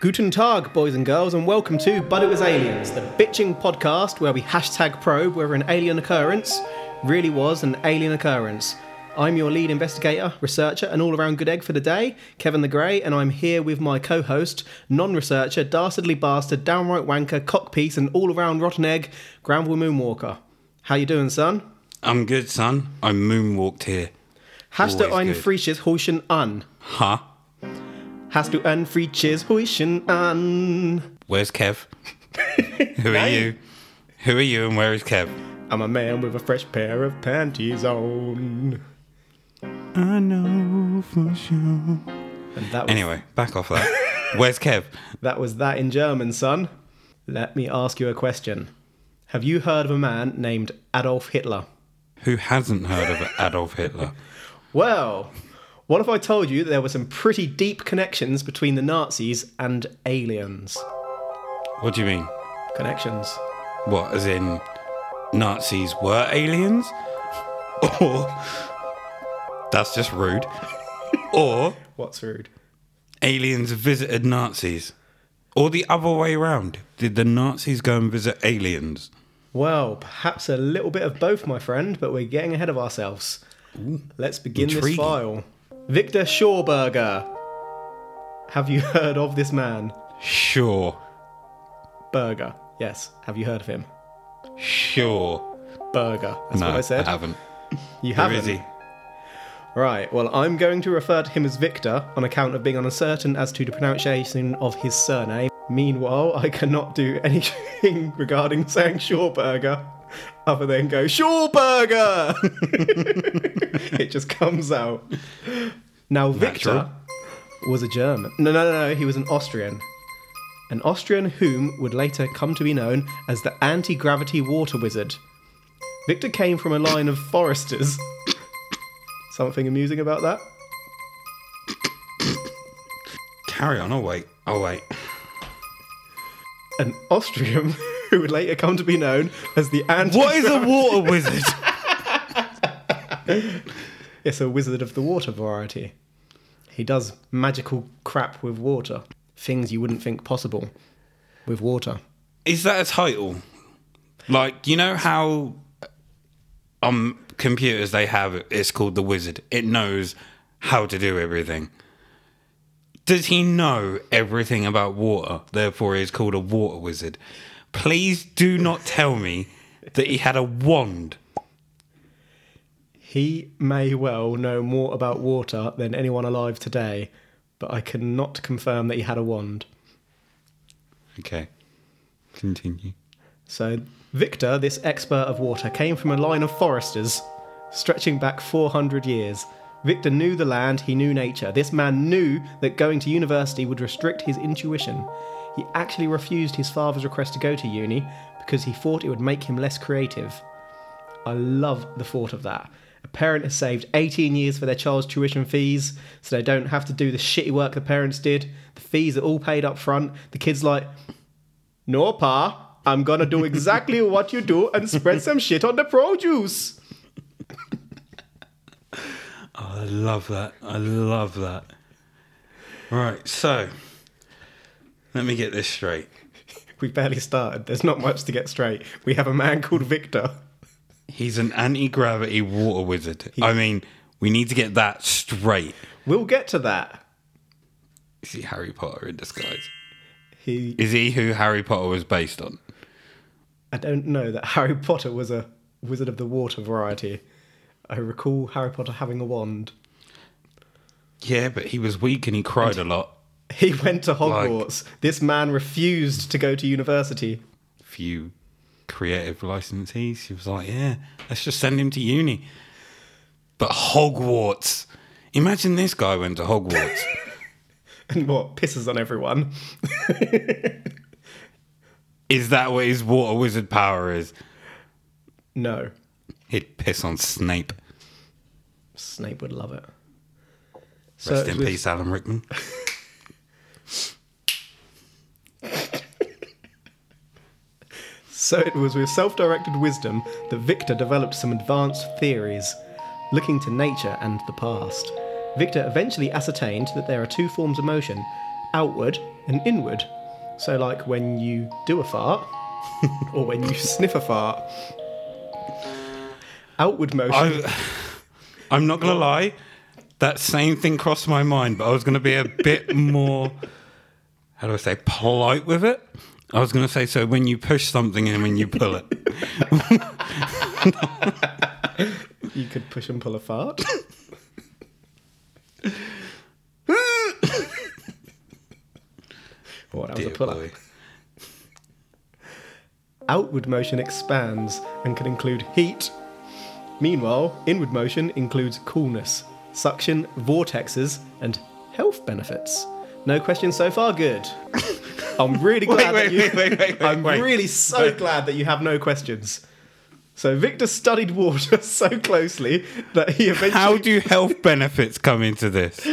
Guten Tag, boys and girls, and welcome to But It Was Aliens, the bitching podcast where we hashtag probe whether an alien occurrence really was an alien occurrence. I'm your lead investigator, researcher, and all around good egg for the day, Kevin the Grey, and I'm here with my co host, non researcher, dastardly bastard, downright wanker, cockpiece, and all around rotten egg, Granville Moonwalker. How you doing, son? I'm good, son. I moonwalked here. Hast du Always ein good. frisches Häuschen an? Huh? Hast du ein frisches Häuschen an? Where's Kev? Who are you? Who are you and where is Kev? I'm a man with a fresh pair of panties on. I know for sure. And that was, Anyway, back off that. Where's Kev? that was that in German, son. Let me ask you a question. Have you heard of a man named Adolf Hitler? Who hasn't heard of Adolf Hitler? Well, what if I told you that there were some pretty deep connections between the Nazis and aliens? What do you mean? Connections. What, as in Nazis were aliens? Or that's just rude. Or What's rude? aliens visited Nazis? Or the other way around. Did the Nazis go and visit aliens? Well, perhaps a little bit of both, my friend, but we're getting ahead of ourselves. Let's begin this file. Victor Schauberger. Have you heard of this man? Sure. Berger. Yes. Have you heard of him? Sure. Berger. That's no, what I said. I haven't. you Who haven't. is he? Right. Well, I'm going to refer to him as Victor on account of being uncertain as to the pronunciation of his surname. Meanwhile, I cannot do anything regarding saying Schauberger other than go Schauberger. it just comes out. Now, Victor Natural. was a German. No, no, no, no. He was an Austrian. An Austrian whom would later come to be known as the anti gravity water wizard. Victor came from a line of foresters. Something amusing about that? Carry on. I'll wait. I'll wait. An Austrian who would later come to be known as the anti. What is a water wizard? It's a wizard of the water variety. He does magical crap with water. Things you wouldn't think possible with water. is that a title? Like, you know how on computers they have it's called the wizard. It knows how to do everything. Does he know everything about water? Therefore, he's called a water wizard. Please do not tell me that he had a wand. He may well know more about water than anyone alive today, but I cannot confirm that he had a wand. Okay. Continue. So, Victor, this expert of water, came from a line of foresters stretching back 400 years. Victor knew the land, he knew nature. This man knew that going to university would restrict his intuition. He actually refused his father's request to go to uni because he thought it would make him less creative. I love the thought of that. A parent has saved 18 years for their child's tuition fees, so they don't have to do the shitty work the parents did. The fees are all paid up front. The kid's like, no, Pa, I'm gonna do exactly what you do and spread some shit on the produce. Oh, I love that. I love that. Right, so let me get this straight. We barely started. There's not much to get straight. We have a man called Victor. He's an anti gravity water wizard. I mean, we need to get that straight. We'll get to that. Is he Harry Potter in disguise? He, Is he who Harry Potter was based on? I don't know that Harry Potter was a wizard of the water variety. I recall Harry Potter having a wand. Yeah, but he was weak and he cried a lot. He went to Hogwarts. this man refused to go to university. Few creative licensees. He was like, yeah, let's just send him to uni. But Hogwarts. Imagine this guy went to Hogwarts. And what? Pisses on everyone. is that what his water wizard power is? No. He'd piss on Snape. Snape would love it. Rest it in peace, Alan Rickman. So it was with self directed wisdom that Victor developed some advanced theories, looking to nature and the past. Victor eventually ascertained that there are two forms of motion outward, and inward. So, like when you do a fart or when you sniff a fart. Outward motion. I, I'm not gonna lie, that same thing crossed my mind, but I was gonna be a bit more, how do I say, polite with it. I was gonna say so when you push something and when you pull it. You could push and pull a fart. what, oh, that was a Dear pull up. boy. Outward motion expands and can include heat. Meanwhile, inward motion includes coolness, suction, vortexes, and health benefits. No questions so far. Good. I'm really glad wait, that you. wait, wait, wait, wait, I'm wait. really so glad that you have no questions. So Victor studied water so closely that he eventually. How do health benefits come into this?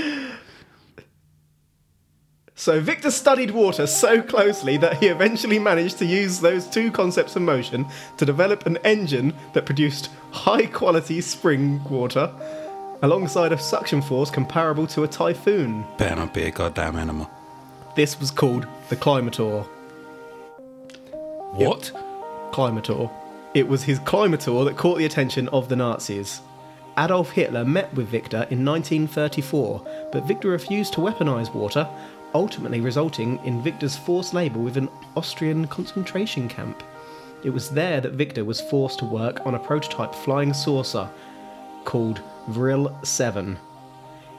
So Victor studied water so closely that he eventually managed to use those two concepts of motion to develop an engine that produced high quality spring water alongside a suction force comparable to a typhoon. Better not be a goddamn animal. This was called the Climator. What? Climator. It was his Climator that caught the attention of the Nazis. Adolf Hitler met with Victor in 1934, but Victor refused to weaponize water, ultimately resulting in Victor's forced labour with an Austrian concentration camp. It was there that Victor was forced to work on a prototype flying saucer called Vril 7.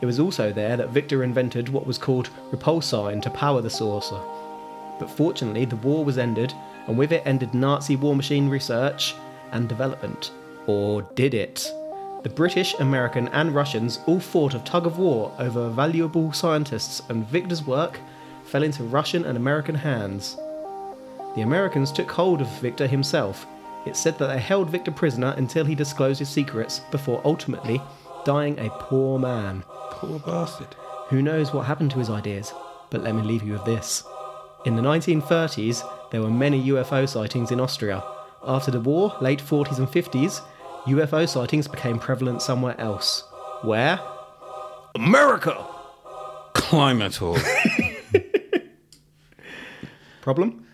It was also there that Victor invented what was called repulsine to power the saucer. But fortunately, the war was ended, and with it ended Nazi war machine research and development. Or did it? The British, American, and Russians all fought a tug of war over valuable scientists, and Victor's work fell into Russian and American hands. The Americans took hold of Victor himself. It's said that they held Victor prisoner until he disclosed his secrets before ultimately dying a poor man. Poor bastard. Who knows what happened to his ideas? But let me leave you with this. In the 1930s, there were many UFO sightings in Austria. After the war, late 40s and 50s, UFO sightings became prevalent somewhere else. Where? America! Climator. Problem?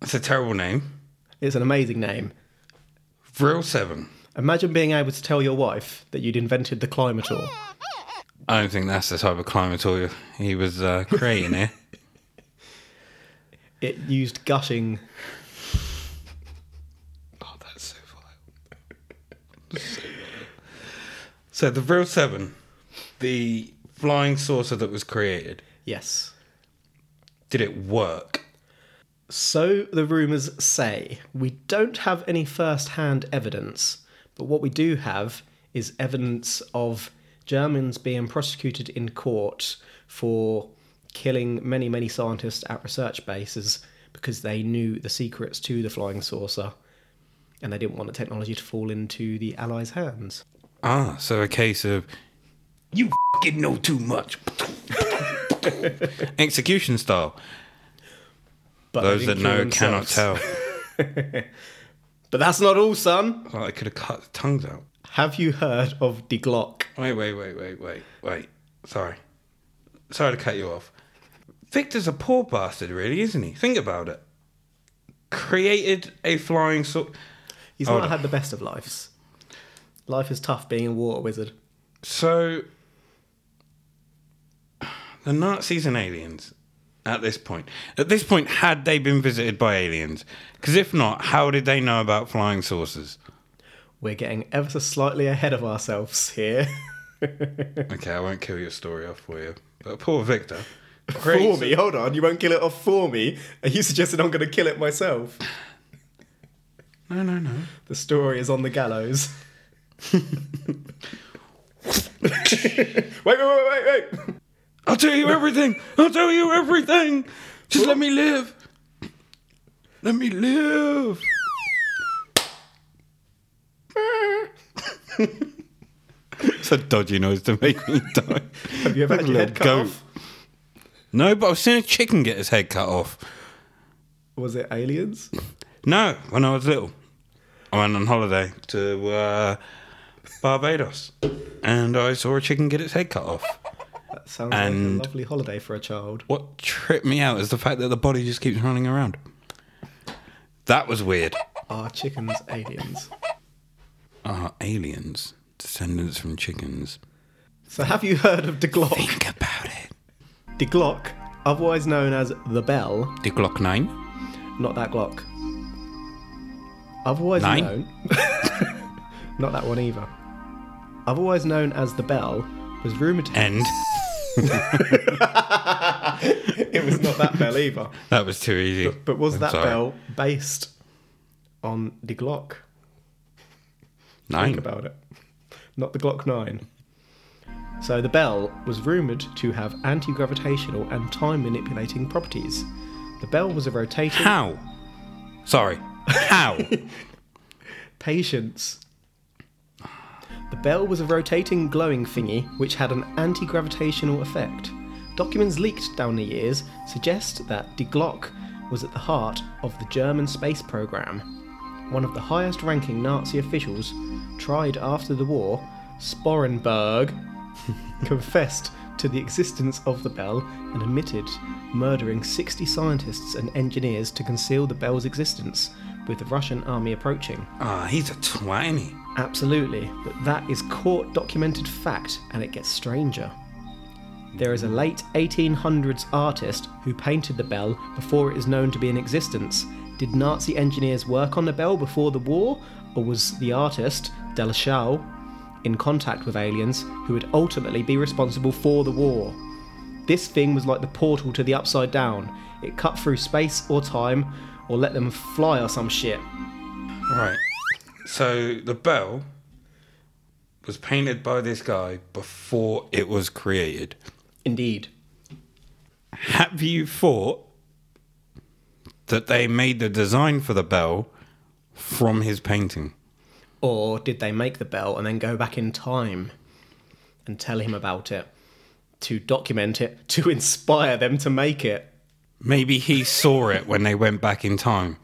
That's a terrible name. It's an amazing name. Vril 7. Imagine being able to tell your wife that you'd invented the Climator. I don't think that's the type of climator he was uh, creating here. It used gushing. Oh, that's so vile. so the Vril 7, the flying saucer that was created, Yes. did it work? So the rumours say. We don't have any first hand evidence, but what we do have is evidence of Germans being prosecuted in court for killing many, many scientists at research bases because they knew the secrets to the flying saucer and they didn't want the technology to fall into the Allies' hands. Ah, so a case of you fucking know too much. Execution style. But Those that know cannot tell. But that's not all, son. Oh, I could have cut the tongues out. Have you heard of the Glock? Wait, wait, wait, wait, wait, wait. Sorry. Sorry to cut you off. Victor's a poor bastard, really, isn't he? Think about it. Created a flying saucer. He's Hold not on. had the best of lives. Life is tough being a water wizard. So, the Nazis and aliens at this point. At this point, had they been visited by aliens? Because if not, how did they know about flying saucers? We're getting ever so slightly ahead of ourselves here. Okay, I won't kill your story off for you. But poor Victor. for me, hold on, you won't kill it off for me. Are you suggesting I'm going to kill it myself? No, no, no. The story is on the gallows. wait, wait, wait, wait, wait. I'll tell you everything. I'll tell you everything. Just let me live. Let me live. it's a dodgy noise to make me die. Have you ever had your head cut goat. off? No, but I've seen a chicken get his head cut off. Was it aliens? No, when I was little. I went on holiday to uh, Barbados and I saw a chicken get its head cut off. Sounds And- like a lovely holiday for a child. What tripped me out is the fact that the body just keeps running around. That was weird. Are chickens aliens? Are aliens descendants from chickens? So have you heard of De Glock? Think about it. De Glock, otherwise known as the Bell, The Glock 9? not that Glock. Otherwise Nine? known, not that one either. Otherwise known as the Bell, was rumored to. End. it was not that Bell either. That was too easy. But was I'm that sorry. Bell based on the Glock? Nine. Think about it. Not the Glock 9. So the Bell was rumoured to have anti gravitational and time manipulating properties. The Bell was a rotating. How? Sorry. How? Patience. The bell was a rotating glowing thingy which had an anti gravitational effect. Documents leaked down the years suggest that Die Glock was at the heart of the German space program. One of the highest ranking Nazi officials tried after the war, Sporrenberg, confessed to the existence of the bell and admitted murdering 60 scientists and engineers to conceal the bell's existence, with the Russian army approaching. Ah, he's a twanny. Absolutely, but that is court documented fact, and it gets stranger. There is a late 1800s artist who painted the bell before it is known to be in existence. Did Nazi engineers work on the bell before the war, or was the artist, Delachaux, in contact with aliens who would ultimately be responsible for the war? This thing was like the portal to the upside down. It cut through space or time, or let them fly or some shit. Right. So the bell was painted by this guy before it was created. Indeed. Have you thought that they made the design for the bell from his painting? Or did they make the bell and then go back in time and tell him about it to document it, to inspire them to make it? Maybe he saw it when they went back in time.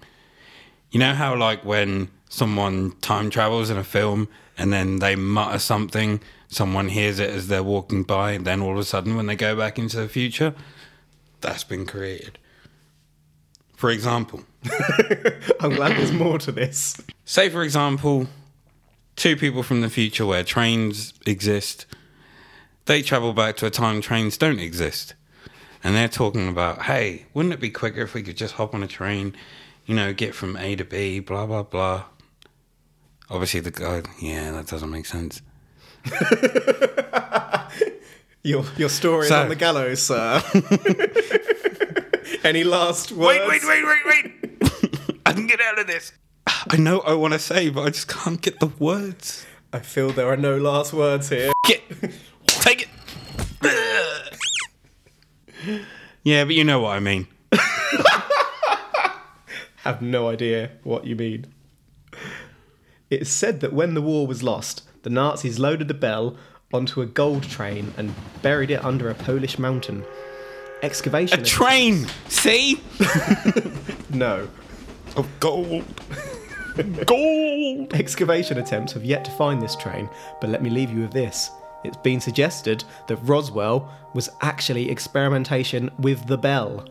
You know how, like, when someone time travels in a film and then they mutter something, someone hears it as they're walking by, and then all of a sudden, when they go back into the future, that's been created. For example, I'm glad there's more to this. say, for example, two people from the future where trains exist, they travel back to a time trains don't exist. And they're talking about, hey, wouldn't it be quicker if we could just hop on a train, you know, get from A to B, blah, blah, blah. Obviously, the guy, yeah, that doesn't make sense. Your your story is So- on the gallows, sir. Any last words? Wait, wait, wait, wait, wait! I can get out of this. I know what I want to say, but I just can't get the words. I feel there are no last words here. Get, take it. yeah, but you know what I mean. Have no idea what you mean. It is said that when the war was lost, the Nazis loaded the bell onto a gold train and buried it under a Polish mountain. Excavation. A train. See? no. Of gold. gold. Excavation attempts have yet to find this train, but let me leave you with this. It's been suggested that Roswell was actually experimentation with the bell.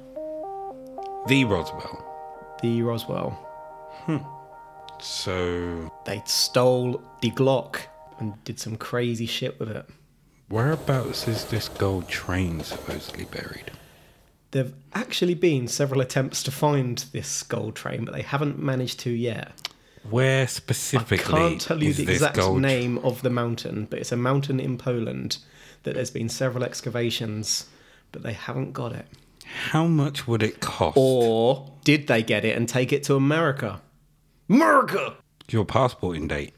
The Roswell. The Roswell. Hmm. So, They stole the Glock and did some crazy shit with it. whereabouts is this gold train supposedly buried? There have actually been several attempts to find this gold train, but they haven't managed to yet. Where specifically? I can't tell you the exact gold name of the mountain, but it's a mountain in Poland that there's been several excavations, but they haven't got it. How much would it cost? Or did they get it and take it to America? America! Your passporting date.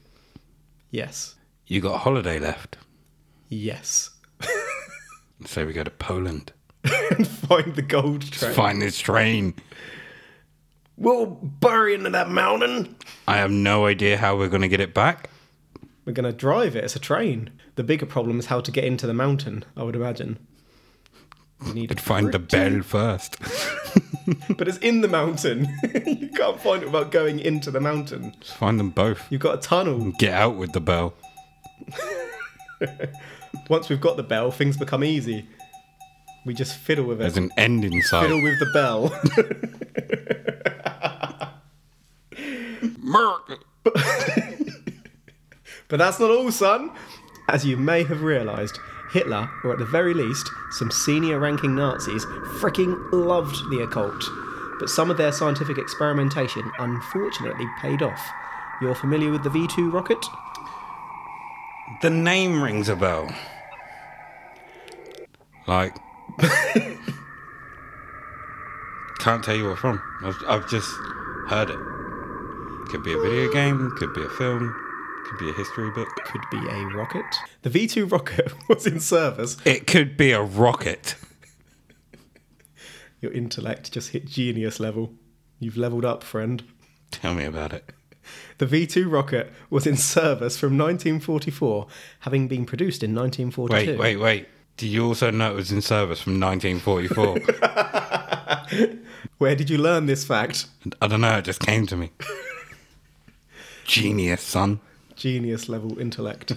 Yes. You got a holiday left. Yes. So we go to Poland. And find the gold train. Find this train. We'll bury into that mountain. I have no idea how we're going to get it back. We're going to drive it. It's a train. The bigger problem is how to get into the mountain, I would imagine. You need But find the bell first. But it's in the mountain. you can't find it without going into the mountain. find them both. You've got a tunnel. Get out with the bell. Once we've got the bell, things become easy. We just fiddle with it. There's an end in Fiddle with the bell. Merc. But that's not all, son. As you may have realised, Hitler, or at the very least, some senior ranking Nazis, freaking loved the occult. But some of their scientific experimentation unfortunately paid off. You're familiar with the V 2 rocket? The name rings a bell. Like, can't tell you where from. I've, I've just heard it. Could be a video game, could be a film, could be a history book. Could be a rocket. The V 2 rocket was in service. It could be a rocket. Your intellect just hit genius level. You've leveled up, friend. Tell me about it. The V 2 rocket was in service from 1944, having been produced in 1942. Wait, wait, wait. Do you also know it was in service from 1944? Where did you learn this fact? I don't know, it just came to me. Genius, son. Genius level intellect.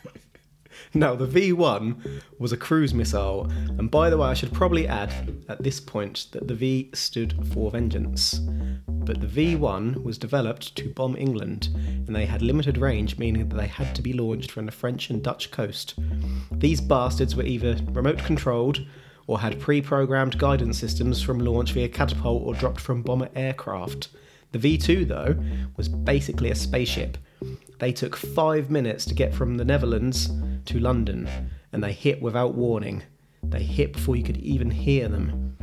now, the V1 was a cruise missile, and by the way, I should probably add at this point that the V stood for vengeance. But the V1 was developed to bomb England, and they had limited range, meaning that they had to be launched from the French and Dutch coast. These bastards were either remote controlled or had pre programmed guidance systems from launch via catapult or dropped from bomber aircraft. The V 2, though, was basically a spaceship. They took five minutes to get from the Netherlands to London, and they hit without warning. They hit before you could even hear them.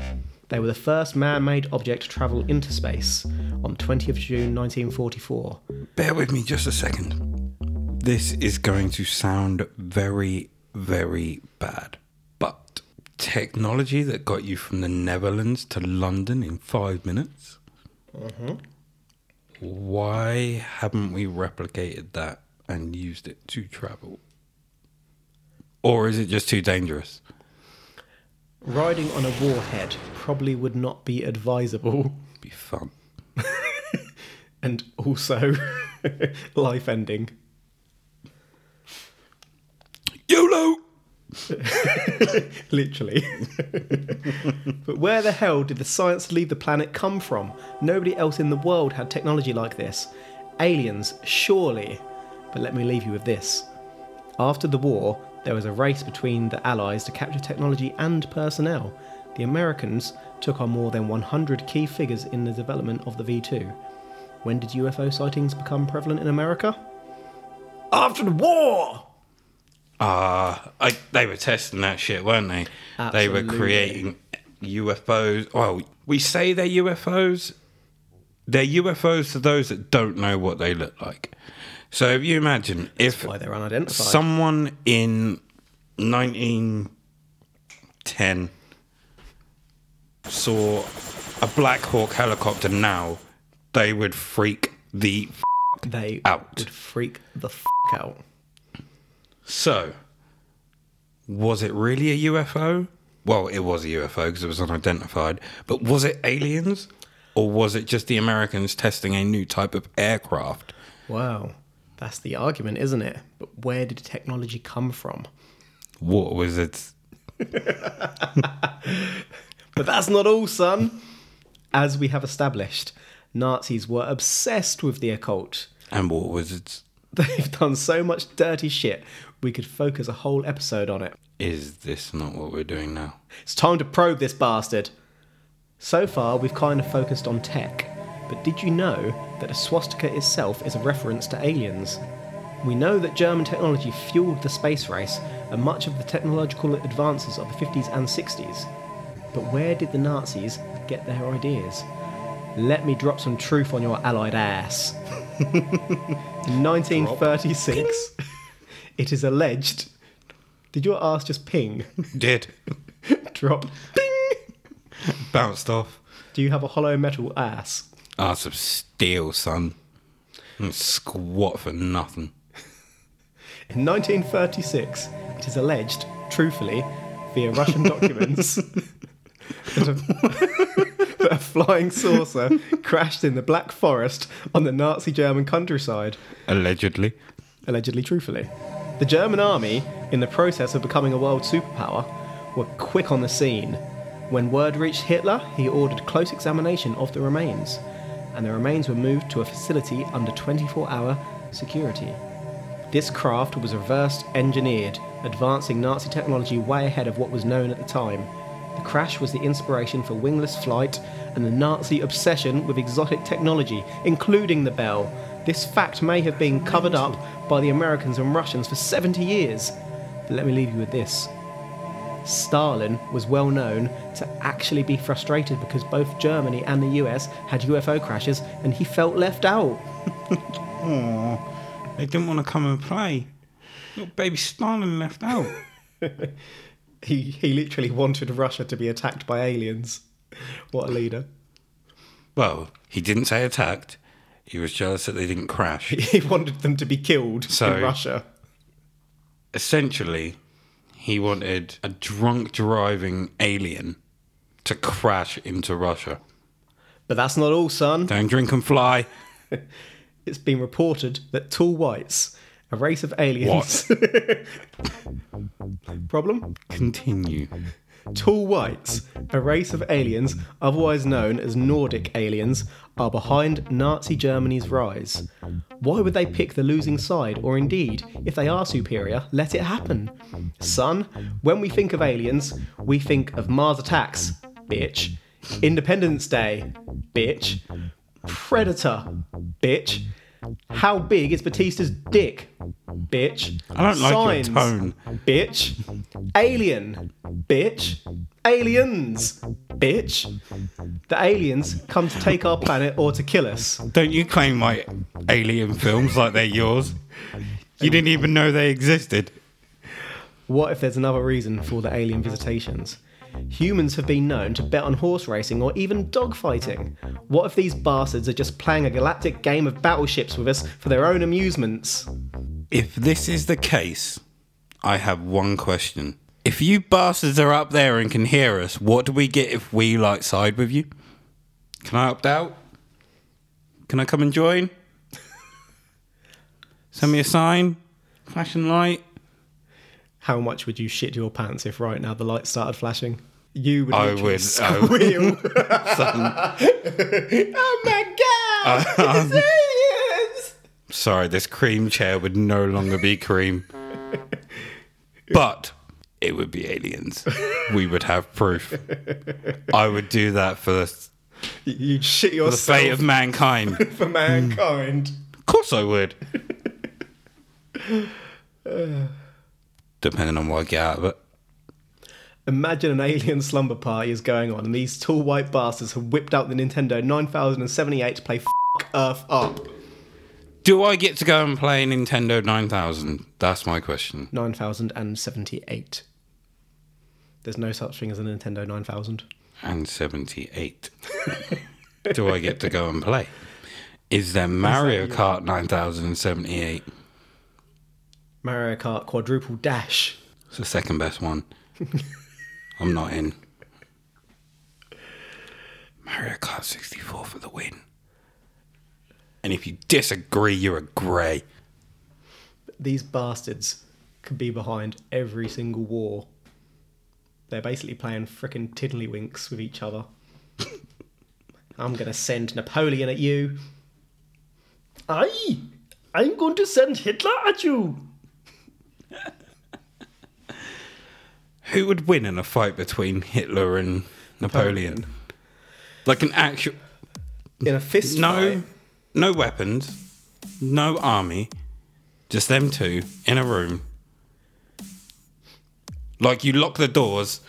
They were the first man made object to travel into space on 20th June 1944. Bear with me just a second. This is going to sound very, very bad. But technology that got you from the Netherlands to London in five minutes? Mm-hmm. Why haven't we replicated that and used it to travel? Or is it just too dangerous? Riding on a warhead probably would not be advisable, Be fun. and also life ending. YOLO! Literally. but where the hell did the science to leave the planet come from? Nobody else in the world had technology like this. Aliens, surely. But let me leave you with this. After the war, there was a race between the Allies to capture technology and personnel. The Americans took on more than 100 key figures in the development of the V 2. When did UFO sightings become prevalent in America? After the war! Ah, I they were testing that shit, weren't they? Absolutely. They were creating UFOs. Well, we say they're UFOs. They're UFOs to those that don't know what they look like. So if you imagine if Why they're unidentified. someone in 1910 saw a Black Hawk helicopter now, they would freak the f- they out. would freak the f out. So, was it really a UFO? Well, it was a UFO because it was unidentified. But was it aliens? Or was it just the Americans testing a new type of aircraft? Wow, that's the argument, isn't it? But where did technology come from? What was it? But that's not all, son. As we have established, Nazis were obsessed with the occult. And what was it? They've done so much dirty shit, we could focus a whole episode on it. Is this not what we're doing now? It's time to probe this bastard. So far, we've kind of focused on tech, but did you know that a swastika itself is a reference to aliens? We know that German technology fueled the space race and much of the technological advances of the 50s and 60s. But where did the Nazis get their ideas? Let me drop some truth on your allied ass. In 1936, it is alleged. Did your ass just ping? Did. Drop. Ping! Bounced off. Do you have a hollow metal ass? Ah, ass of steel, son. And squat for nothing. In 1936, it is alleged, truthfully, via Russian documents, that a, that a flying saucer crashed in the Black Forest on the Nazi German countryside. Allegedly. allegedly truthfully. The German army, in the process of becoming a world superpower, were quick on the scene. When word reached Hitler, he ordered close examination of the remains, and the remains were moved to a facility under 24 hour security. This craft was reverse engineered, advancing Nazi technology way ahead of what was known at the time. The crash was the inspiration for wingless flight and the Nazi obsession with exotic technology, including the Bell. This fact may have been covered up by the Americans and Russians for 70 years. But let me leave you with this. Stalin was well known to actually be frustrated because both Germany and the US had UFO crashes and he felt left out. Aw, they didn't want to come and play. Little baby Stalin left out. He, he literally wanted Russia to be attacked by aliens. What a leader. well, he didn't say attacked. He was jealous that they didn't crash. He wanted them to be killed So- in Russia. Essentially, he wanted a drunk driving alien to crash into Russia. But that's not all, son. Don't drink and fly. It's been reported that tall whites, a race of aliens. Problem? Continue. Tall whites, a race of aliens, otherwise known as Nordic aliens, are behind Nazi Germany's rise. Why would they pick the losing side, or indeed, if they are superior, let it happen? Son, when we think of aliens, we think of Mars attacks, bitch. Independence Day, bitch. Predator, bitch. How big is Batista's dick, bitch? I don't like your Signs, tone. bitch. Alien, bitch. Aliens, bitch. The aliens come to take our planet or to kill us. Don't you claim my alien films like they're yours? You didn't even know they existed. What if there's another reason for the alien visitations? Humans have been known to bet on horse racing or even dogfighting. What if these bastards are just playing a galactic game of battleships with us for their own amusements? If this is the case, I have one question. If you bastards are up there and can hear us, what do we get if we like side with you? Can I opt out? Can I come and join? Send me a sign, flashing light. How much would you shit your pants if right now the lights started flashing? You would I would, I would. squeal. oh my god! Um, it's aliens! Sorry, this cream chair would no longer be cream. But it would be aliens. We would have proof. I would do that for the, You'd shit the fate of mankind. for mankind. Of course I would. Uh. Depending on what I get out of it. Imagine an alien slumber party is going on, and these tall white bastards have whipped out the Nintendo 9078 to play F Earth up. Do I get to go and play Nintendo 9000? That's my question. 9078. There's no such thing as a Nintendo 9000. And 78. Do I get to go and play? Is there Mario Kart 9078? Mario Kart Quadruple Dash. It's the second best one. I'm not in. Mario Kart 64 for the win. And if you disagree, you're a grey. These bastards could be behind every single war. They're basically playing frickin' tiddlywinks with each other. I'm gonna send Napoleon at you. Aye! I'm going to send Hitler at you! Who would win in a fight between Hitler and Napoleon? Like an actual. In a fist No, fight. no weapons, no army, just them two in a room. Like you lock the doors,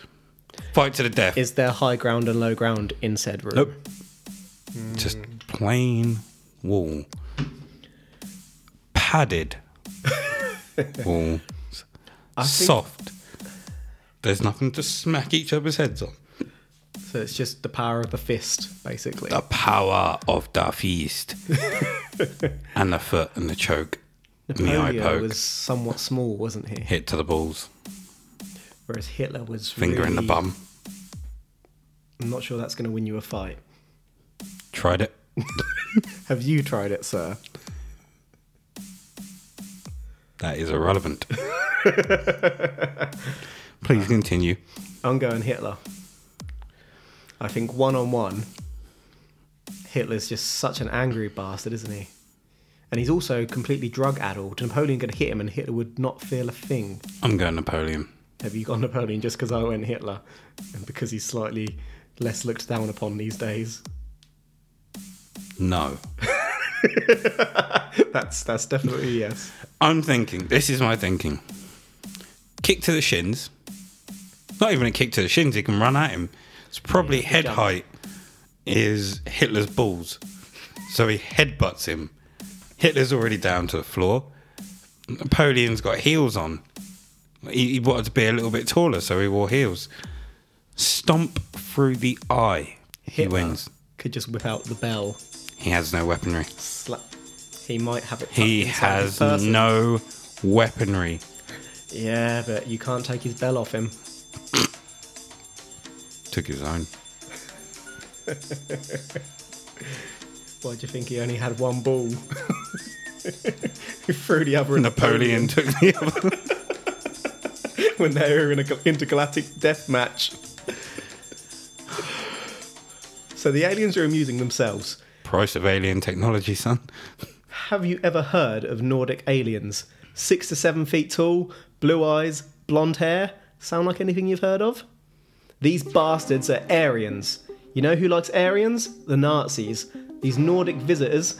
fight to the death. Is there high ground and low ground in said room? Nope. Just hmm. plain wall. Padded wall. I think- Soft. There's nothing to smack each other's heads on. So it's just the power of the fist, basically. The power of the feast. and the foot and the choke. and the eye Napoleon poke. was somewhat small, wasn't he? Hit to the balls. Whereas Hitler was Finger in the bum. I'm not sure that's going to win you a fight. Tried it. Have you tried it, sir? That is irrelevant. Please continue. I'm going Hitler. I think one on one, Hitler's just such an angry bastard, isn't he? And he's also completely drug addled. Napoleon could hit him and Hitler would not feel a thing. I'm going Napoleon. Have you gone Napoleon just because I went Hitler and because he's slightly less looked down upon these days? No. That's that's definitely a yes. I'm thinking, this is my thinking. Kick to the shins. Not even a kick to the shins, he can run at him. It's probably Yeah, head jump. height is Hitler's balls. So he headbutts him. Hitler's already down to the floor. Napoleon's got heels on. He, he wanted to be a little bit taller, so he wore heels. Stomp through the eye. He wins. Could just whip out the bell. He has no weaponry. Slap. He might have it. He has no weaponry. Yeah, but you can't take his bell off him. Took his own. Why do you think he only had one ball? he threw the other at Napoleon took the other. when they were in an intergalactic death match. so the aliens are amusing themselves. Price of alien technology, son. Have you ever heard of Nordic aliens? Six to seven feet tall, blue eyes, blonde hair. Sound like anything you've heard of? These bastards are Aryans. You know who likes Aryans? The Nazis. These Nordic visitors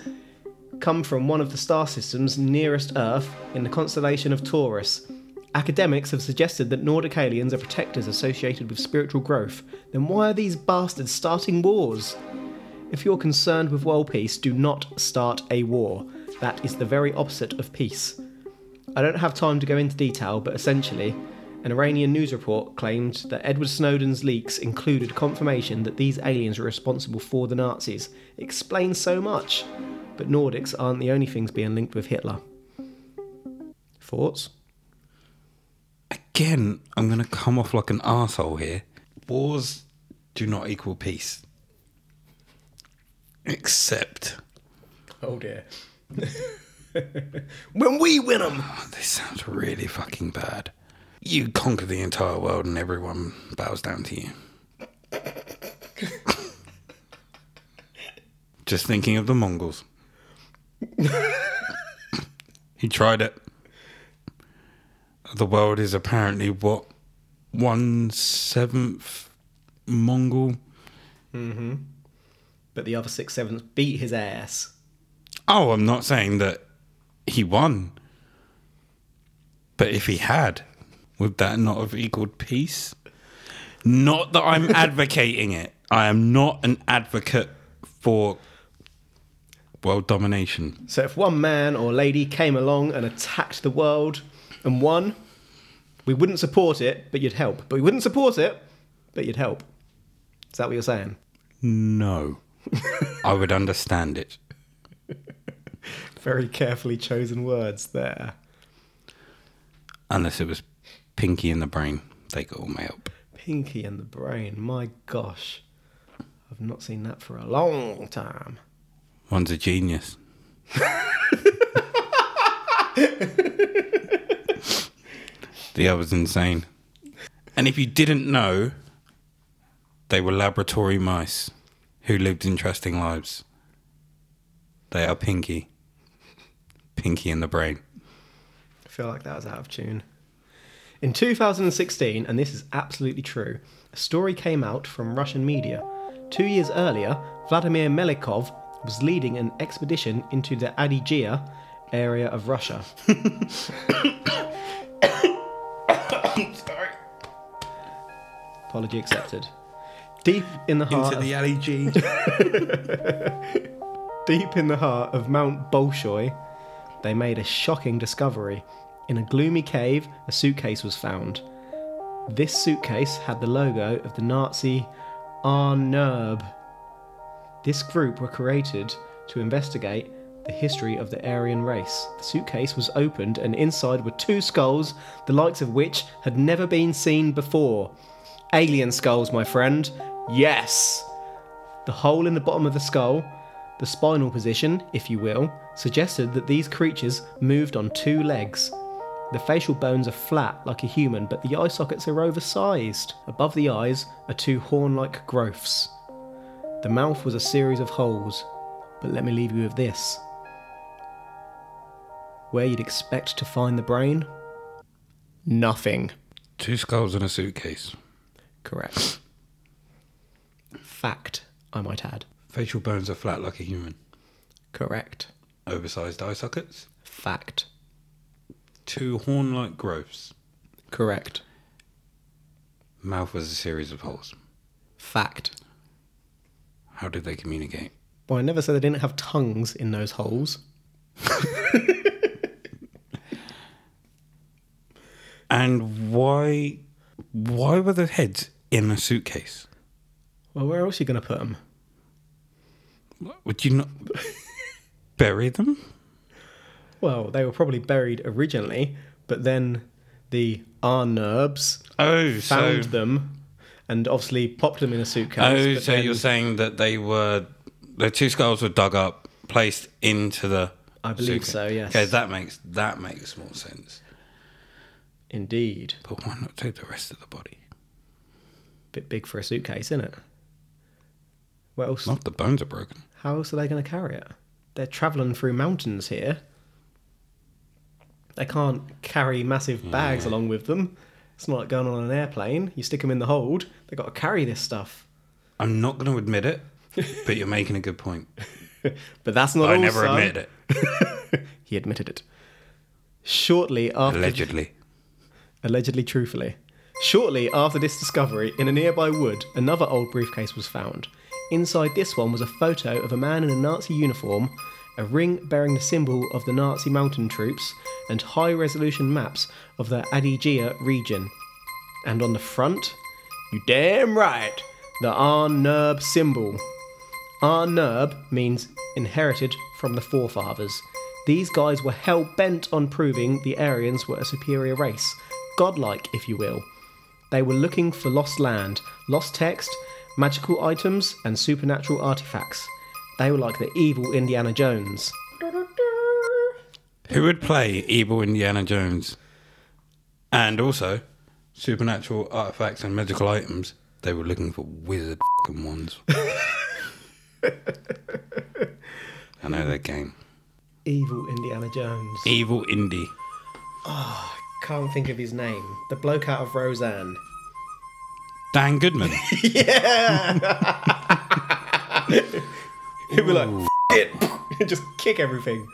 come from one of the star systems nearest Earth in the constellation of Taurus. Academics have suggested that Nordic aliens are protectors associated with spiritual growth. Then why are these bastards starting wars? If you're concerned with world peace, do not start a war. That is the very opposite of peace. I don't have time to go into detail, but essentially, an Iranian news report claimed that Edward Snowden's leaks included confirmation that these aliens were responsible for the Nazis. It explains so much. But Nordics aren't the only things being linked with Hitler. Thoughts? Again, I'm going to come off like an asshole here. Wars do not equal peace. Except. Oh dear. when we win them! Oh, this sounds really fucking bad. You conquer the entire world and everyone bows down to you. Just thinking of the Mongols. he tried it. The world is apparently what? One seventh Mongol? Mm-hmm. But the other six sevenths beat his ass. Oh, I'm not saying that he won. But if he had, would that not have equaled peace? Not that I'm advocating it. I am not an advocate for world domination. So if one man or lady came along and attacked the world and won, we wouldn't support it, but you'd help. But we wouldn't support it, but you'd help. Is that what you're saying? No. I would understand it. Very carefully chosen words there. Unless it was Pinky in the brain. They got all my help. Pinky and the Brain. My gosh. I've not seen that for a long time. One's a genius. the other's insane. And if you didn't know, they were laboratory mice who lived interesting lives. They are Pinky. Pinky in the brain. I feel like that was out of tune. In 2016, and this is absolutely true, a story came out from Russian media. Two years earlier, Vladimir Melikov was leading an expedition into the Adygea area of Russia. Sorry. Apology accepted. Deep in the heart, of, alley G. deep in the heart of Mount Bolshoi, they made a shocking discovery. In a gloomy cave, a suitcase was found. This suitcase had the logo of the Nazi Ahnenerbe. This group were created to investigate the history of the Aryan race. The suitcase was opened, and inside were two skulls, the likes of which had never been seen before. Alien skulls, my friend. Yes! The hole in the bottom of the skull, the spinal position, if you will, suggested that these creatures moved on two legs. The facial bones are flat like a human, but the eye sockets are oversized. Above the eyes are two horn like growths. The mouth was a series of holes, but let me leave you with this. Where you'd expect to find the brain? Nothing. Two skulls in a suitcase. Correct. Fact, I might add. Facial bones are flat like a human. Correct. Oversized eye sockets. Fact. Two horn like growths. Correct. Mouth was a series of holes. Fact. How did they communicate? Well, I never said they didn't have tongues in those holes. And why why were the heads in a suitcase? Well, where else are you going to put them? Would you not bury them? Well, they were probably buried originally, but then the Ahnenerbes Oh, found so them and obviously popped them in a suitcase. oh, so then- you're saying that they were the two skulls were dug up, placed into the. I believe suitcase. so, yes. Okay, that makes that makes more sense. Indeed. But why not take the rest of the body? Bit big for a suitcase, isn't it? What else? Not the bones are broken. How else are they going to carry it? They're travelling through mountains here. They can't carry massive bags mm. along with them. It's not like going on an airplane. You stick them in the hold. They've got to carry this stuff. I'm not going to admit it, but you're making a good point. But that's not I all, never son. admit it. He admitted it. Shortly after Allegedly. allegedly truthfully. Shortly after this discovery, in a nearby wood, another old briefcase was found. Inside this one was a photo of a man in a Nazi uniform, a ring bearing the symbol of the Nazi mountain troops, and high resolution maps of the Adygea region. And on the front, you damn right, the Ahnenerbe symbol. Ahnenerbe means inherited from the forefathers. These guys were hell bent on proving the Aryans were a superior race, godlike, if you will. They were looking for lost land, lost text, magical items, and supernatural artifacts. They were like the evil Indiana Jones. Who would play evil Indiana Jones? And also, supernatural artifacts and magical items. They were looking for wizard fing ones. I know that game. Evil Indiana Jones. Evil Indy. Oh, can't think of his name. The bloke out of Roseanne. Dan Goodman. He'd be like, it, just kick everything.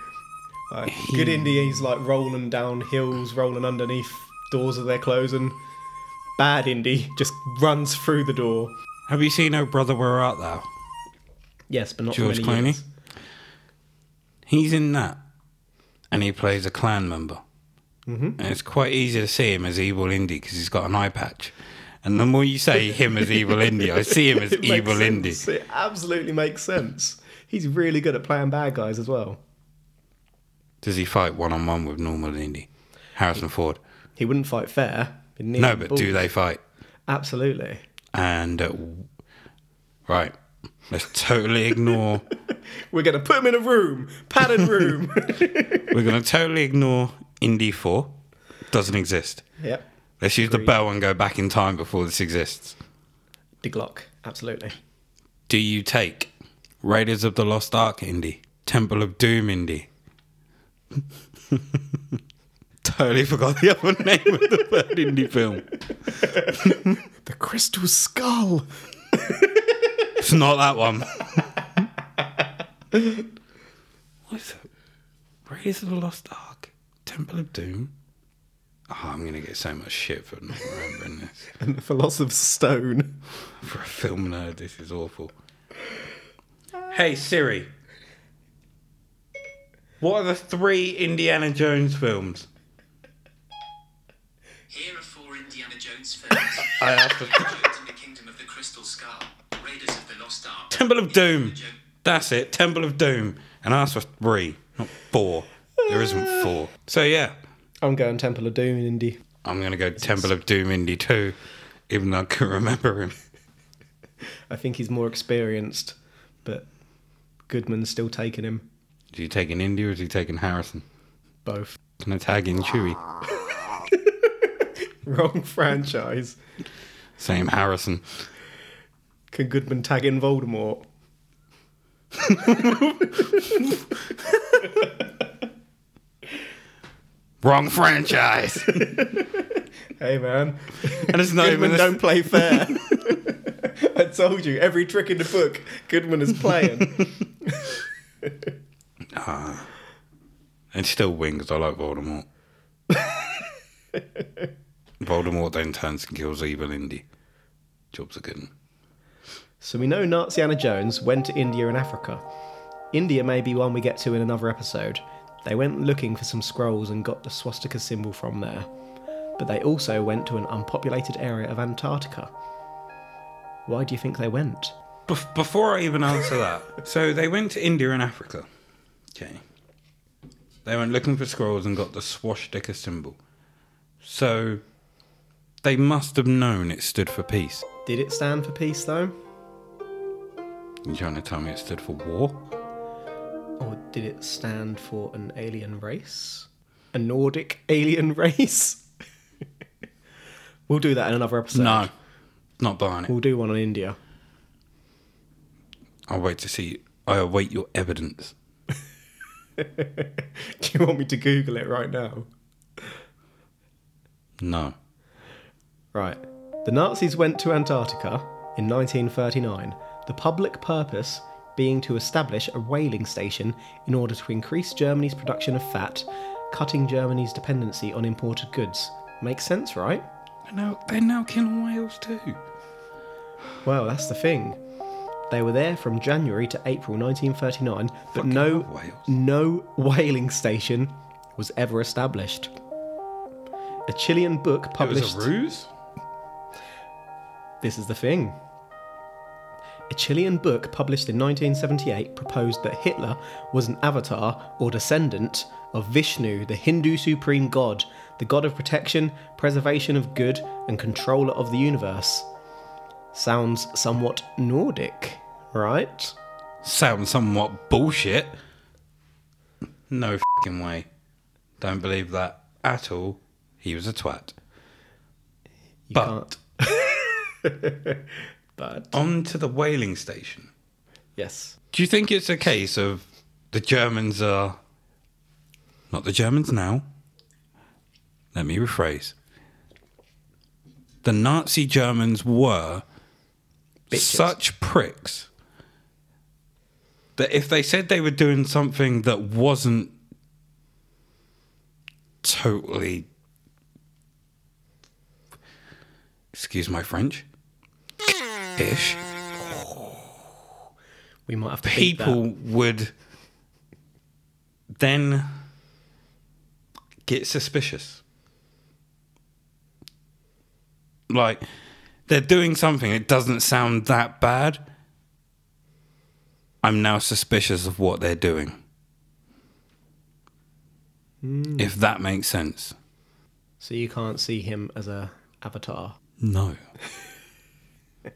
Like, good indies like rolling down hills, rolling underneath doors of their closing. Bad Indy just runs through the door. Have you seen Oh Brother Where Art Thou? Yes, but not George Clooney? years. He's in that. And he plays a Klan member. Mm-hmm. And it's quite easy to see him as Evil Indy because he's got an eye patch. And the more you say him as Evil Indy, I see him as Evil Indy. sense. It absolutely makes sense. He's really good at playing bad guys as well. Does he fight one on one with normal Indy? Harrison Ford. He wouldn't fight fair. No, but balls. do they fight? Absolutely. And uh, right, let's totally ignore. We're going to put him in a room, padded room. we're going to totally ignore Indy Four. Doesn't exist. yep. Let's use the bell and go back in time before this exists. The Glock. Absolutely. Do you take Raiders of the Lost Ark Indy, Temple of Doom Indy? totally forgot the other name of the third Indy film. The Crystal Skull. It's not that one. what is it? Raiders of the Lost Ark, Temple of Doom. Oh, I'm gonna get so much shit for not remembering this. And the Philosopher's Stone. For a film nerd, this is awful. Hey Siri, what are the three Indiana Jones films? Here are four Indiana Jones films. I asked for Jones and the Kingdom of the Crystal Skull, Raiders of the Lost Ark. Temple of Doom. Indiana Jo- That's it, Temple of Doom. And I asked for three, not four. There isn't four. So yeah, I'm going Temple of Doom in Indy. I'm gonna go Temple of Doom Indy 2, even though I couldn't remember him. I think he's more experienced, but Goodman's still taking him. Is he taking Indy or is he taking Harrison? Both. Can I tag in Chewie? Wrong franchise. Same Harrison. Can Goodman tag in Voldemort? Wrong franchise. Hey man, and it's not Goodman even. don't play fair. I told you, every trick in the book, Goodman is playing. Ah. and still wings. I like Voldemort. Voldemort then turns and kills evil Indy. Jobs are good. so we know Nazi Anna Jones went to India and Africa. India may be one we get to in another episode. They went looking for some scrolls and got the swastika symbol from there. But they also went to an unpopulated area of Antarctica. Why do you think they went? Bef- before I even answer that, so they went to India and Africa. Okay. They went looking for scrolls and got the swastika symbol. So they must have known it stood for peace. Did it stand for peace though? You trying to tell me it stood for war? Or did it stand for an alien race? A Nordic alien race? we'll do that in another episode. No, not buying it. We'll do one on India. I'll wait to see. I await your evidence. Do you want me to Google it right now? No. Right. The Nazis went to Antarctica in 1939, the public purpose being to establish a whaling station in order to increase Germany's production of fat, cutting Germany's dependency on imported goods. Makes sense, right? No, they're now killing whales too. Well, that's the thing. They were there from January to April 1939, but Fucking no love whales. no whaling station was ever established. A Chilean book It published was a ruse. This is the thing. A Chilean book published in 1978 proposed that Hitler was an avatar or descendant of Vishnu, the Hindu supreme god, the god of protection, preservation of good, and controller of the universe. Sounds somewhat Nordic, right? Sounds somewhat bullshit. No fucking way. Don't believe that at all. He was a twat. You But-. but On to the whaling station. yes, Do you think it's a case of the Germans are not the Germans now? Let me rephrase. The Nazi Germans were Bitches. such pricks that if they said they were doing something that wasn't totally excuse my French ish oh, we might have to beat that. people would then get suspicious. Like, they're doing something, it doesn't sound that bad. I'm now suspicious of what they're doing. Hmm. If that makes sense. So you can't see him as a avatar. No.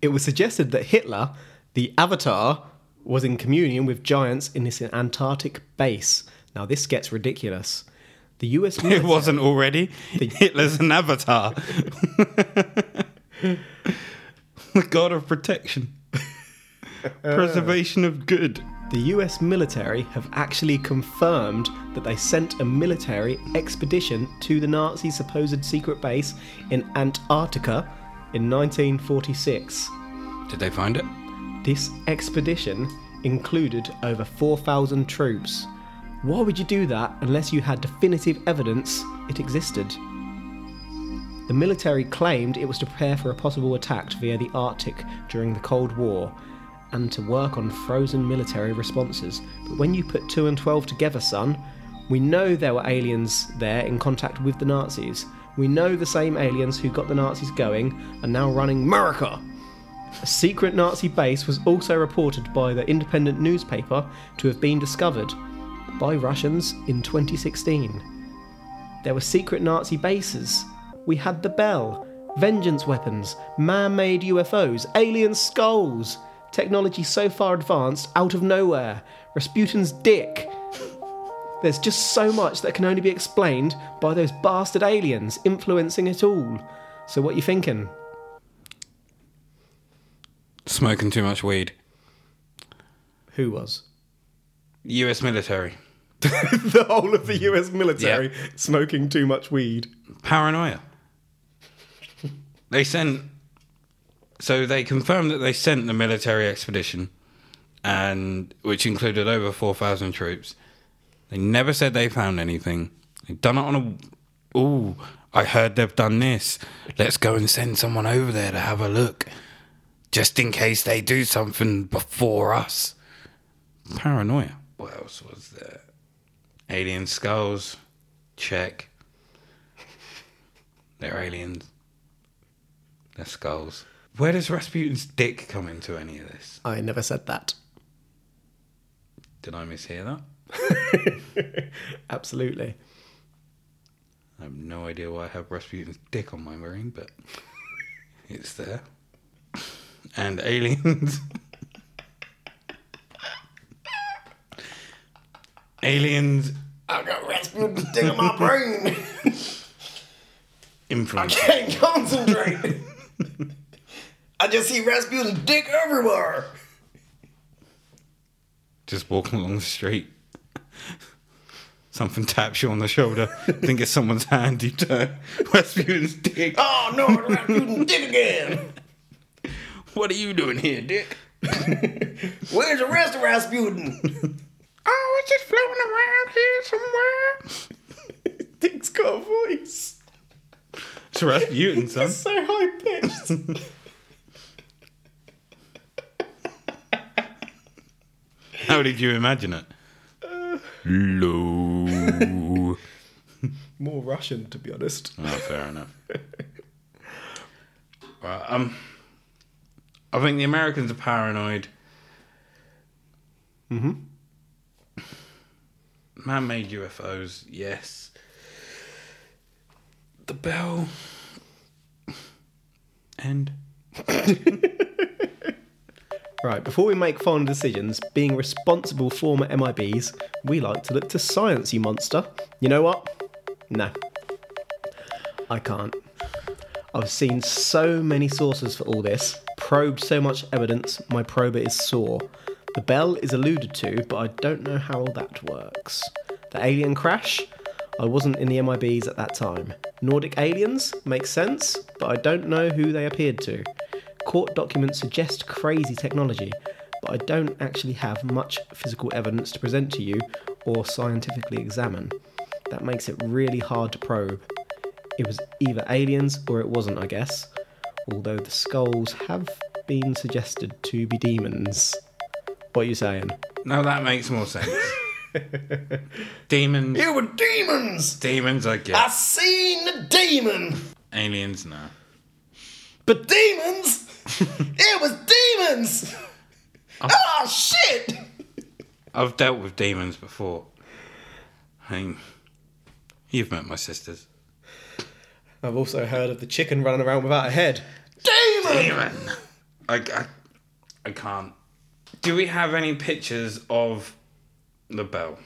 It was suggested that Hitler, the Avatar, was in communion with giants in this Antarctic base. Now, this gets ridiculous. The US Military, It wasn't already. The, Hitler's an avatar. the god of protection, preservation of good. the US military have actually confirmed that they sent a military expedition to the Nazi supposed secret base in Antarctica in 1946. Did they find it? This expedition included over 4,000 troops. Why would you do that unless you had definitive evidence it existed? The military claimed it was to prepare for a possible attack via the Arctic during the Cold War and to work on frozen military responses. But when you put 2 and 12 together, son, we know there were aliens there in contact with the Nazis. We know the same aliens who got the Nazis going are now running America. A secret Nazi base was also reported by the independent newspaper to have been discovered by Russians in 2016. There were secret Nazi bases. We had the Bell, vengeance weapons, man made UFOs, alien skulls, technology so far advanced out of nowhere, Rasputin's dick. There's just so much that can only be explained by those bastard aliens influencing it all. So what you thinking? Smoking too much weed. Who was? US military. the whole of the US military smoking too much weed. Paranoia. they sent. So they confirmed that they sent the military expedition, and which included over four thousand troops. They never said they found anything. They've done it on a. Ooh, I heard they've done this. Let's go and send someone over there to have a look, just in case they do something before us. Paranoia. What else was there? Alien skulls. Check. They're aliens. They're skulls. Where does Rasputin's dick come into any of this? I never said that. Did I mishear that? Absolutely. I have no idea why I have Rasputin's dick on my ring, but it's there. And aliens. aliens I got Rasputin's dick in my brain. influence. I can't concentrate. I just see Rasputin's dick everywhere. Just walking along the street. Something taps you on the shoulder. Think it's someone's hand. You turn. Rasputin's dick. Oh no, it's Rasputin's dick again. What are you doing here, Dick? Where's the rest of Rasputin? Oh, it's just floating around here somewhere. Dick's got a voice. It's Rasputin, son. So high pitched. How did you imagine it? Uh. Low. More Russian, to be honest. oh, fair enough. Right, um, I think the Americans are paranoid. Mm-hmm. Man-made UFOs, yes. The bell. And Right, before we make final decisions, being responsible former MIBs, we like to look to science, you monster. You know what? No. I can't. I've seen so many sources for all this, probed so much evidence, my prober is sore. The bell is alluded to, but I don't know how that works. The alien crash? I wasn't in the MIBs at that time. Nordic aliens? Makes sense, but I don't know who they appeared to. Court documents suggest crazy technology, but I don't actually have much physical evidence to present to you or scientifically examine. That makes it really hard to probe. It was either aliens or it wasn't, I guess, although the skulls have been suggested to be demons. What are you saying? no, that makes more sense. Demons. You were demons! Demons, I guess. I seen the demon! Aliens, no. But demons? it was demons! Oh shit! I've dealt with demons before. I mean, you've met my sisters. I've also heard of the chicken running around without a head. Demon! Demon! I, I, I can't. Do we have any pictures of the bell?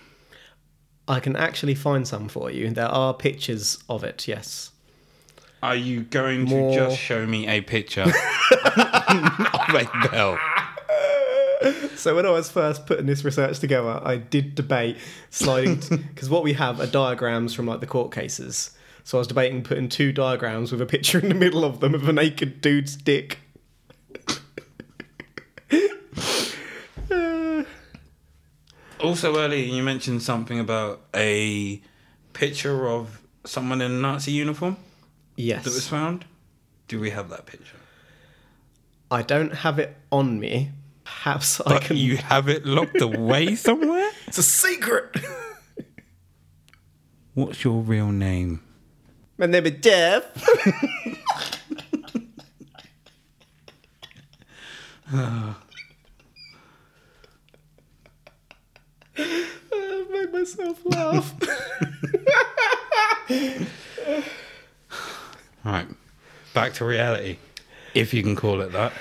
I can actually find some for you. There are pictures of it, yes. Are you going to just show me a picture of a bell? So when I was first putting this research together, I did debate sliding because what we have are diagrams from like the court cases. So I was debating putting two diagrams with a picture in the middle of them of a naked dude's dick. Uh, Also, earlier you mentioned something about a picture of someone in a Nazi uniform yes. that was found. Do we have that picture? I don't have it on me. Perhaps I can. you have it locked away somewhere? It's a secret. What's your real name? My name is Jeff. I made myself laugh. Right, back to reality, if you can call it that.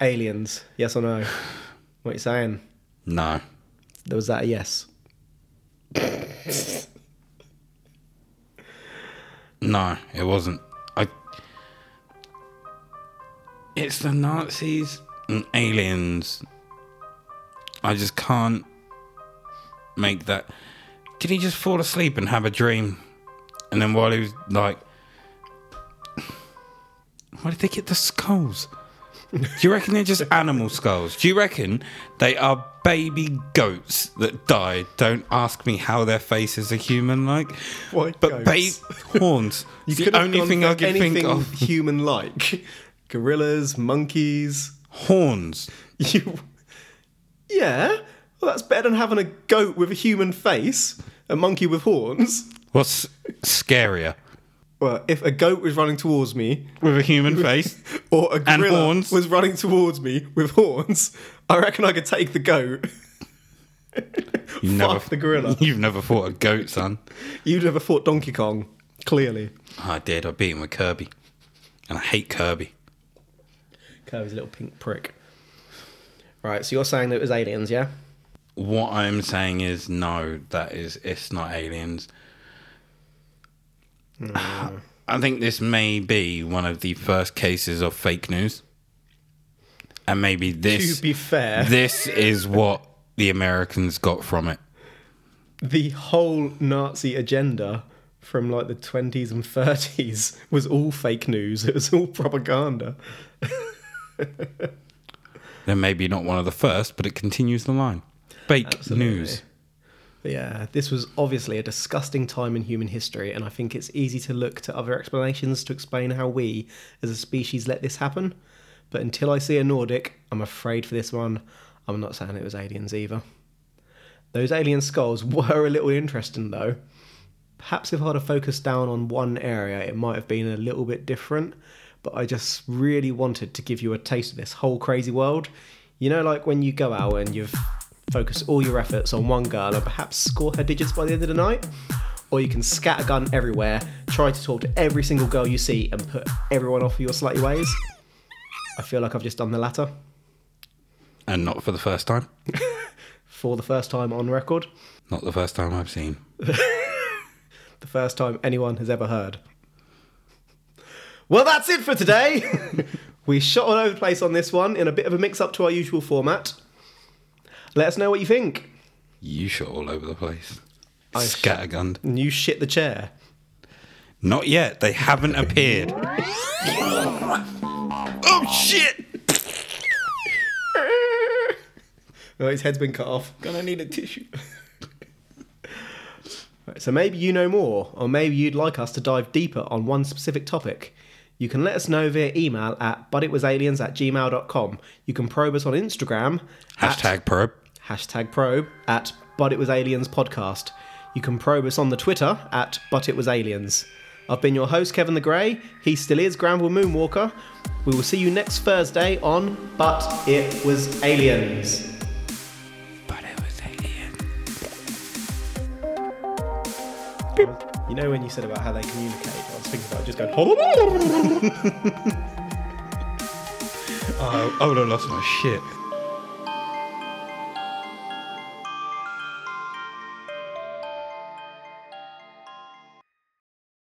Aliens, yes or no? What are you saying? No. There was that a yes. No, it wasn't. I. It's the Nazis and aliens. I just can't make that. Did he just fall asleep and have a dream? And then while he was like. Where did they get the skulls? Do you reckon they're just animal skulls? Do you reckon they are baby goats that died? Don't ask me how their faces are human like. Why But baby goats? horns. You the only thing I could think of. human-like. Gorillas, monkeys. Horns. You, yeah. Well, that's better than having a goat with a human face, a monkey with horns. What's scarier? Well, if a goat was running towards me, With a human face? or a And gorilla horns. was running towards me with horns, I reckon I could take the goat. You never, Fuck the gorilla. You've never fought a goat, son. You'd never fought Donkey Kong, clearly. I did. I beat him with Kirby. And I hate Kirby. Kirby's a little pink prick. Right, so you're saying that it was aliens, yeah? What I'm saying is no, that is it's not aliens. I think this may be one of the first cases of fake news. And maybe this to be fair, this is what the Americans got from it. the whole Nazi agenda from like the 20s and 30s was all fake news. It was all propaganda. They're maybe not one of the first, but it continues the line. Fake news. Yeah, this was obviously a disgusting time in human history, and I think it's easy to look to other explanations to explain how we, as a species, let this happen. But until I see a Nordic, I'm afraid for this one, I'm not saying it was aliens either. Those alien skulls were a little interesting though. Perhaps if I'd have focused down on one area, it might have been a little bit different. But I just really wanted to give you a taste of this whole crazy world. You know, like when you go out and you've focused all your efforts on one girl and perhaps score her digits by the end of the night? Or you can scattergun everywhere, try to talk to every single girl you see and put everyone off your slutty ways. I feel like I've just done the latter And not for the first time. for the first time on record. Not the first time I've seen. the first time anyone has ever heard. Well, that's it for today. we shot all over the place on this one in a bit of a mix up to our usual format. Let us know what you think. You shot all over the place. I Scattergunned. And you shit the chair. Not yet. They haven't appeared. oh shit! Oh, his head's been cut off. Gonna need a tissue. right, so maybe you know more, or maybe you'd like us to dive deeper on one specific topic. You can let us know via email at butitwasaliens at gmail.com. You can probe us on Instagram at Hashtag probe. Hashtag probe at but it was aliens podcast you can probe us on the twitter at but it was aliens i've been your host kevin the grey. He still is granville moonwalker. We will see you next thursday on but it was aliens. But it was alien. you know when you said about how they communicate? I was thinking about just going Oh, I would have lost my shit.